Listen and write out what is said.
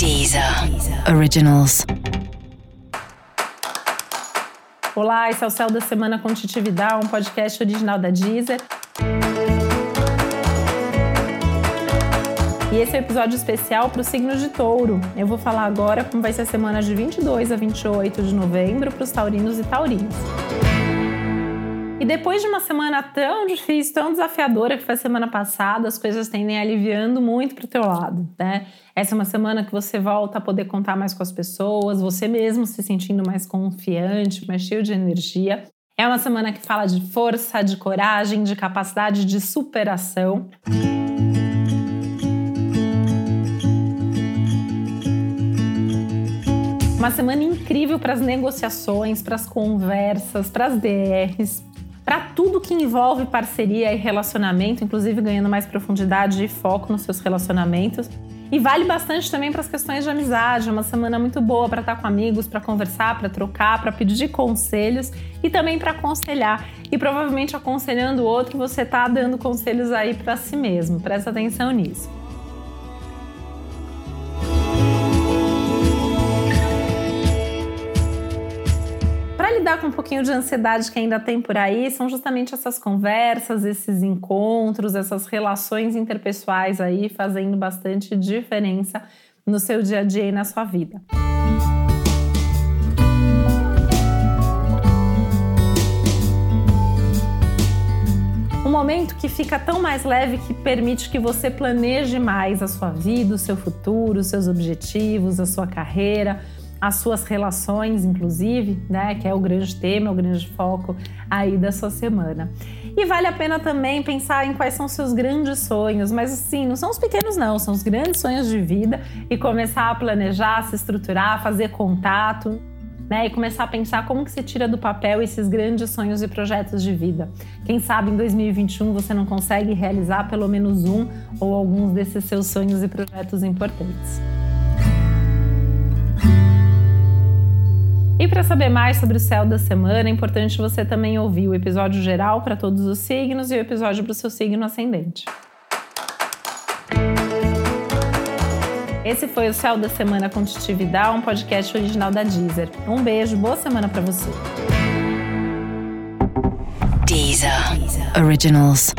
Deezer Originals. Olá, esse é o Céu da Semana com um podcast original da Deezer. E esse é o um episódio especial para o signo de touro. Eu vou falar agora como vai ser a semana de 22 a 28 de novembro para os taurinos e taurinas. E depois de uma semana tão difícil, tão desafiadora que foi a semana passada, as coisas tendem aliviando muito para o teu lado, né? Essa é uma semana que você volta a poder contar mais com as pessoas, você mesmo se sentindo mais confiante, mais cheio de energia. É uma semana que fala de força, de coragem, de capacidade de superação. Uma semana incrível para as negociações, para as conversas, para as DRs, para tudo que envolve parceria e relacionamento, inclusive ganhando mais profundidade e foco nos seus relacionamentos. E vale bastante também para as questões de amizade, é uma semana muito boa para estar com amigos, para conversar, para trocar, para pedir conselhos e também para aconselhar. E provavelmente aconselhando o outro, você está dando conselhos aí para si mesmo. Presta atenção nisso. Com um pouquinho de ansiedade que ainda tem por aí são justamente essas conversas, esses encontros, essas relações interpessoais aí fazendo bastante diferença no seu dia a dia e na sua vida. Um momento que fica tão mais leve que permite que você planeje mais a sua vida, o seu futuro, os seus objetivos, a sua carreira, as suas relações, inclusive, né, que é o grande tema, o grande foco aí da sua semana. E vale a pena também pensar em quais são os seus grandes sonhos, mas assim, não são os pequenos não, são os grandes sonhos de vida e começar a planejar, se estruturar, fazer contato, né, e começar a pensar como que se tira do papel esses grandes sonhos e projetos de vida. Quem sabe em 2021 você não consegue realizar pelo menos um ou alguns desses seus sonhos e projetos importantes. E para saber mais sobre o céu da semana, é importante você também ouvir o episódio geral para todos os signos e o episódio para o seu signo ascendente. Esse foi o Céu da Semana com Titi Vidal, um podcast original da Deezer. Um beijo, boa semana para você. Deezer. Originals.